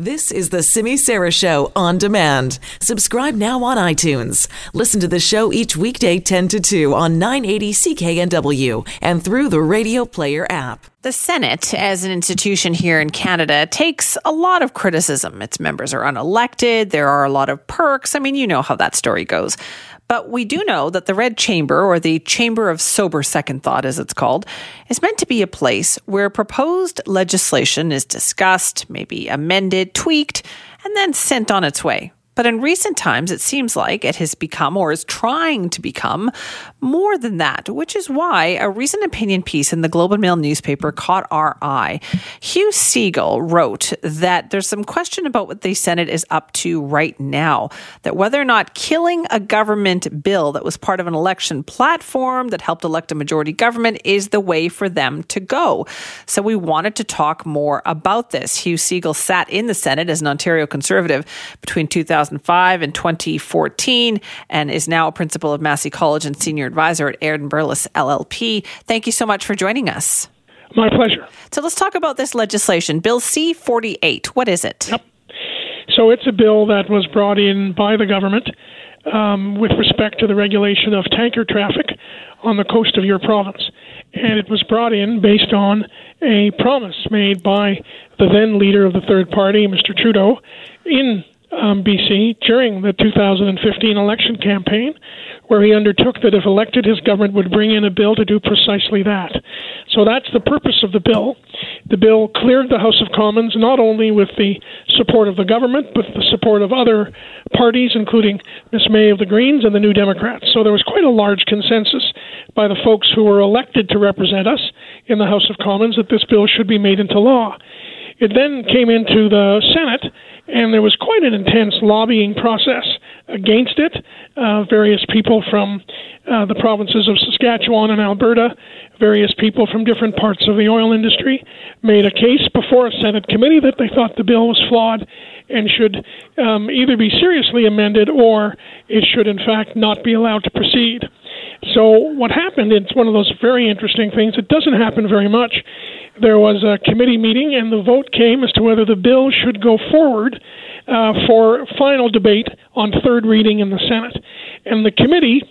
This is the Simi Sara Show on demand. Subscribe now on iTunes. Listen to the show each weekday 10 to 2 on 980 CKNW and through the Radio Player app. The Senate, as an institution here in Canada, takes a lot of criticism. Its members are unelected. There are a lot of perks. I mean, you know how that story goes. But we do know that the Red Chamber, or the Chamber of Sober Second Thought as it's called, is meant to be a place where proposed legislation is discussed, maybe amended, tweaked, and then sent on its way. But in recent times, it seems like it has become or is trying to become more than that, which is why a recent opinion piece in the Globe and Mail newspaper caught our eye. Hugh Segal wrote that there's some question about what the Senate is up to right now, that whether or not killing a government bill that was part of an election platform that helped elect a majority government is the way for them to go. So we wanted to talk more about this. Hugh Segal sat in the Senate as an Ontario Conservative between 2000 2005 and 2014 and is now a principal of Massey College and senior advisor at Aird and Berlis LLP. Thank you so much for joining us. My pleasure. So let's talk about this legislation. Bill C 48. What is it? Yep. So it's a bill that was brought in by the government um, with respect to the regulation of tanker traffic on the coast of your province. And it was brought in based on a promise made by the then leader of the third party, Mr. Trudeau, in um, BC during the 2015 election campaign, where he undertook that if elected, his government would bring in a bill to do precisely that. So that's the purpose of the bill. The bill cleared the House of Commons not only with the support of the government, but the support of other parties, including Ms. May of the Greens and the New Democrats. So there was quite a large consensus by the folks who were elected to represent us in the House of Commons that this bill should be made into law. It then came into the Senate and there was quite an intense lobbying process against it. Uh, various people from uh, the provinces of Saskatchewan and Alberta, various people from different parts of the oil industry, made a case before a Senate committee that they thought the bill was flawed and should um, either be seriously amended or it should, in fact, not be allowed to proceed. So, what happened, it's one of those very interesting things, it doesn't happen very much, there was a committee meeting, and the vote came as to whether the bill should go forward uh, for final debate on third reading in the Senate. And the committee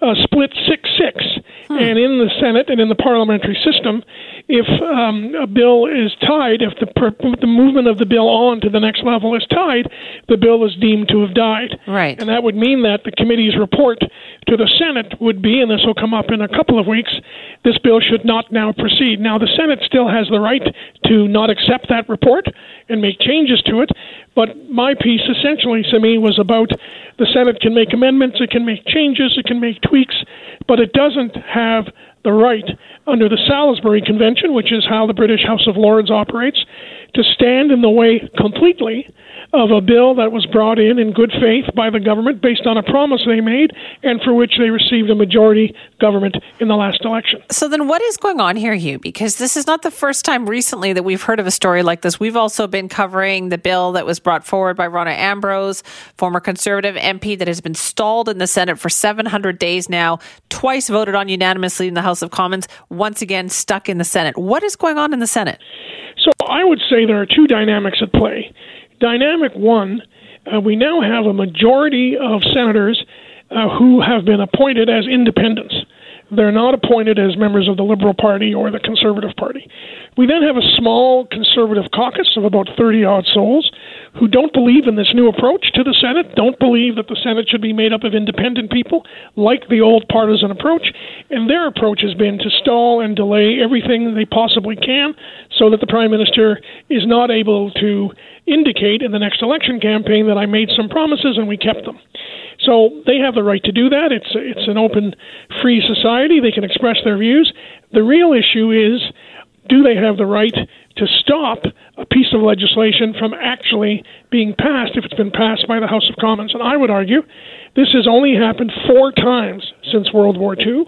uh, split 6 6. Hmm. And in the Senate and in the parliamentary system, if um, a bill is tied, if the, per- the movement of the bill on to the next level is tied, the bill is deemed to have died. Right. And that would mean that the committee's report to the Senate would be, and this will come up in a couple of weeks, this bill should not now proceed. Now, the Senate still has the right to not accept that report and make changes to it, but my piece essentially, to me, was about the Senate can make amendments, it can make changes, it can make tweaks, but it doesn't have the right under the Salisbury Convention, which is how the British House of Lords operates, to stand in the way completely of a bill that was brought in in good faith by the government based on a promise they made and for which they received a majority government in the last election. So then what is going on here, Hugh? Because this is not the first time recently that we've heard of a story like this. We've also been covering the bill that was brought forward by Rona Ambrose, former conservative MP that has been stalled in the Senate for 700 days now, twice voted on unanimously in the House of Commons, once again stuck in the Senate. What is going on in the Senate? So I would say there are two dynamics at play. Dynamic one, uh, we now have a majority of senators uh, who have been appointed as independents. They're not appointed as members of the Liberal Party or the Conservative Party. We then have a small conservative caucus of about 30 odd souls who don't believe in this new approach to the Senate, don't believe that the Senate should be made up of independent people, like the old partisan approach, and their approach has been to stall and delay everything they possibly can so that the Prime Minister is not able to indicate in the next election campaign that I made some promises and we kept them. So they have the right to do that. It's it's an open, free society. They can express their views. The real issue is, do they have the right to stop a piece of legislation from actually being passed if it's been passed by the House of Commons. And I would argue this has only happened four times since World War II.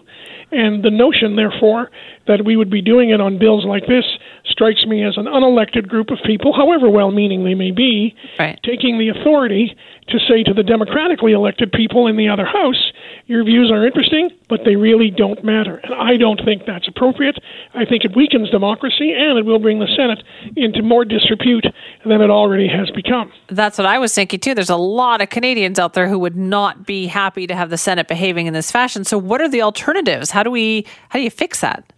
And the notion, therefore, that we would be doing it on bills like this strikes me as an unelected group of people, however well meaning they may be, right. taking the authority to say to the democratically elected people in the other house, your views are interesting, but they really don't matter. And I don't think that's appropriate. I think it weakens democracy and it will bring the Senate into more disrepute than it already has become. That's what I was thinking too. There's a lot of Canadians out there who would not be happy to have the Senate behaving in this fashion. So what are the alternatives? How do we how do you fix that?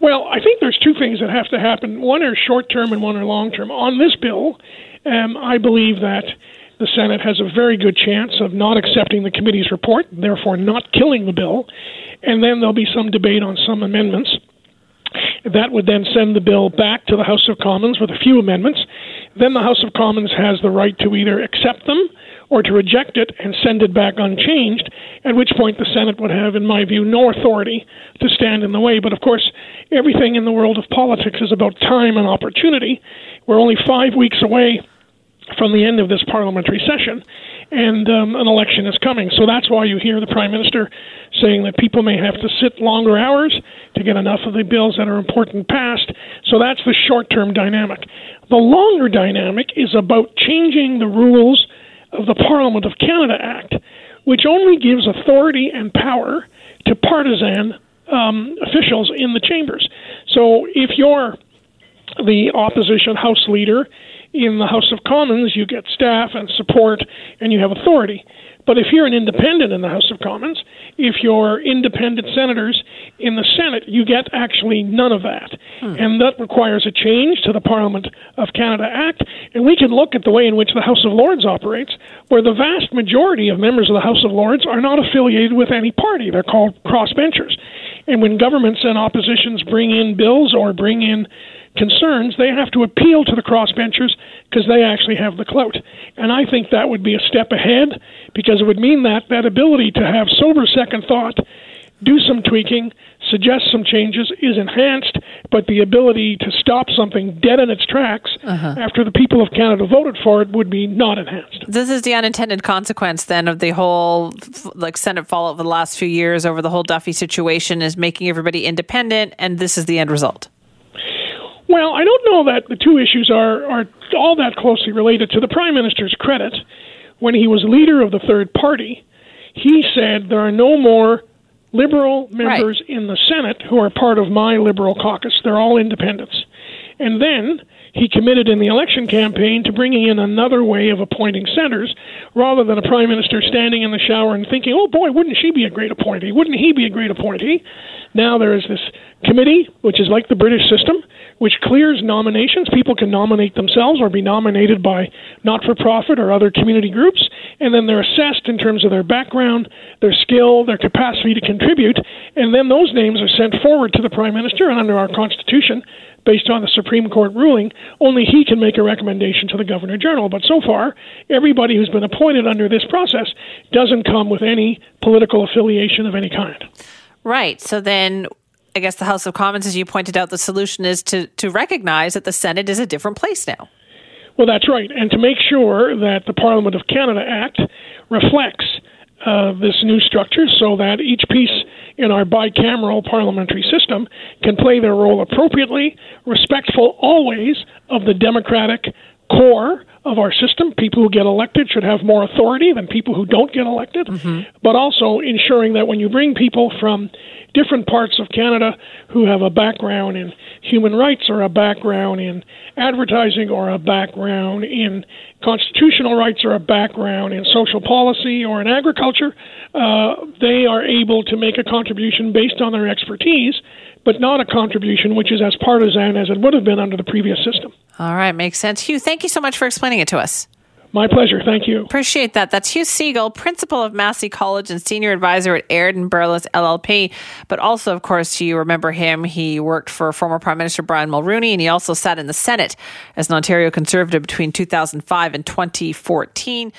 Well, I think there's two things that have to happen. One are short term and one are long term. On this bill, um, I believe that the Senate has a very good chance of not accepting the committee's report, therefore not killing the bill, and then there'll be some debate on some amendments. That would then send the bill back to the House of Commons with a few amendments. Then the House of Commons has the right to either accept them or to reject it and send it back unchanged, at which point the Senate would have, in my view, no authority to stand in the way. But of course, everything in the world of politics is about time and opportunity. We're only five weeks away from the end of this parliamentary session, and um, an election is coming. So that's why you hear the Prime Minister saying that people may have to sit longer hours to get enough of the bills that are important passed. So that's the short term dynamic. The longer dynamic is about changing the rules of the Parliament of Canada Act, which only gives authority and power to partisan um, officials in the chambers. So if you're the opposition House leader in the House of Commons, you get staff and support and you have authority. But if you're an independent in the House of Commons, if you're independent senators in the Senate, you get actually none of that. Hmm. And that requires a change to the Parliament of Canada Act. And we can look at the way in which the House of Lords operates, where the vast majority of members of the House of Lords are not affiliated with any party. They're called crossbenchers. And when governments and oppositions bring in bills or bring in concerns, they have to appeal to the crossbenchers because they actually have the clout. And I think that would be a step ahead because it would mean that that ability to have sober second thought, do some tweaking, suggest some changes is enhanced, but the ability to stop something dead in its tracks uh-huh. after the people of Canada voted for it would be not enhanced. This is the unintended consequence then of the whole like Senate fallout of the last few years over the whole Duffy situation is making everybody independent and this is the end result. Well, I don't know that the two issues are, are all that closely related. To the Prime Minister's credit, when he was leader of the third party, he said there are no more liberal members right. in the Senate who are part of my liberal caucus. They're all independents. And then he committed in the election campaign to bringing in another way of appointing senators rather than a prime minister standing in the shower and thinking, oh boy, wouldn't she be a great appointee? Wouldn't he be a great appointee? Now there is this committee, which is like the British system, which clears nominations. People can nominate themselves or be nominated by not for profit or other community groups, and then they're assessed in terms of their background, their skill, their capacity to contribute, and then those names are sent forward to the Prime Minister, and under our Constitution, based on the Supreme Court ruling, only he can make a recommendation to the Governor General. But so far, everybody who's been appointed under this process doesn't come with any political affiliation of any kind. Right. So then I guess the House of Commons, as you pointed out, the solution is to, to recognize that the Senate is a different place now. Well, that's right. And to make sure that the Parliament of Canada Act reflects uh, this new structure so that each piece in our bicameral parliamentary system can play their role appropriately, respectful always of the democratic core of our system. People who get elected should have more authority than people who don't get elected, mm-hmm. but also ensuring that when you bring people from different parts of Canada who have a background in human rights or a background in advertising or a background in constitutional rights or a background in social policy or in agriculture, uh, they are able to make a contribution based on their expertise, but not a contribution which is as partisan as it would have been under the previous system. All right, makes sense. Hugh, thank you so much for explaining it to us. My pleasure. Thank you. Appreciate that. That's Hugh Segal, principal of Massey College and senior advisor at Aird and Berlis LLP. But also, of course, you remember him. He worked for former Prime Minister Brian Mulroney, and he also sat in the Senate as an Ontario Conservative between 2005 and 2014.